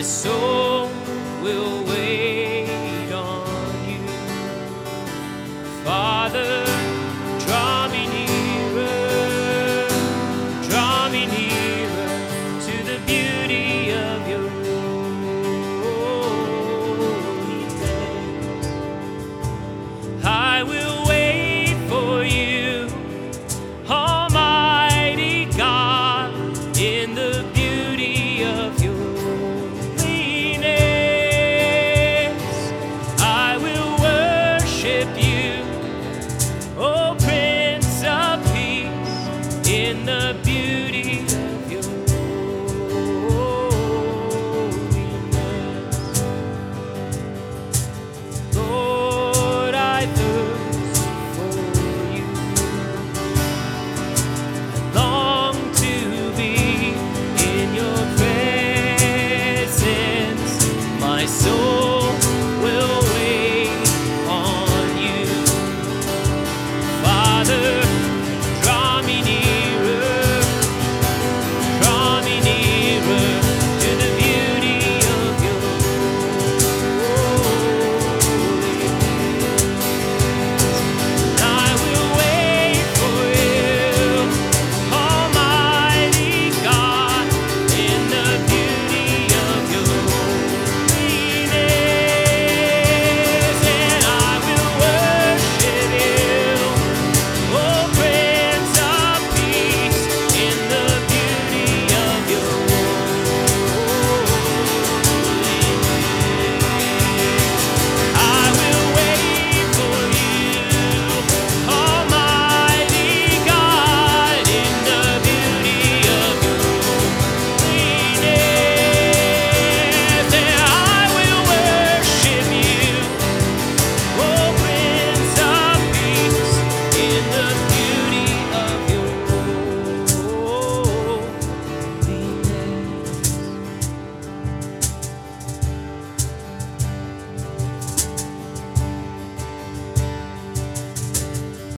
my soul will wait. Right through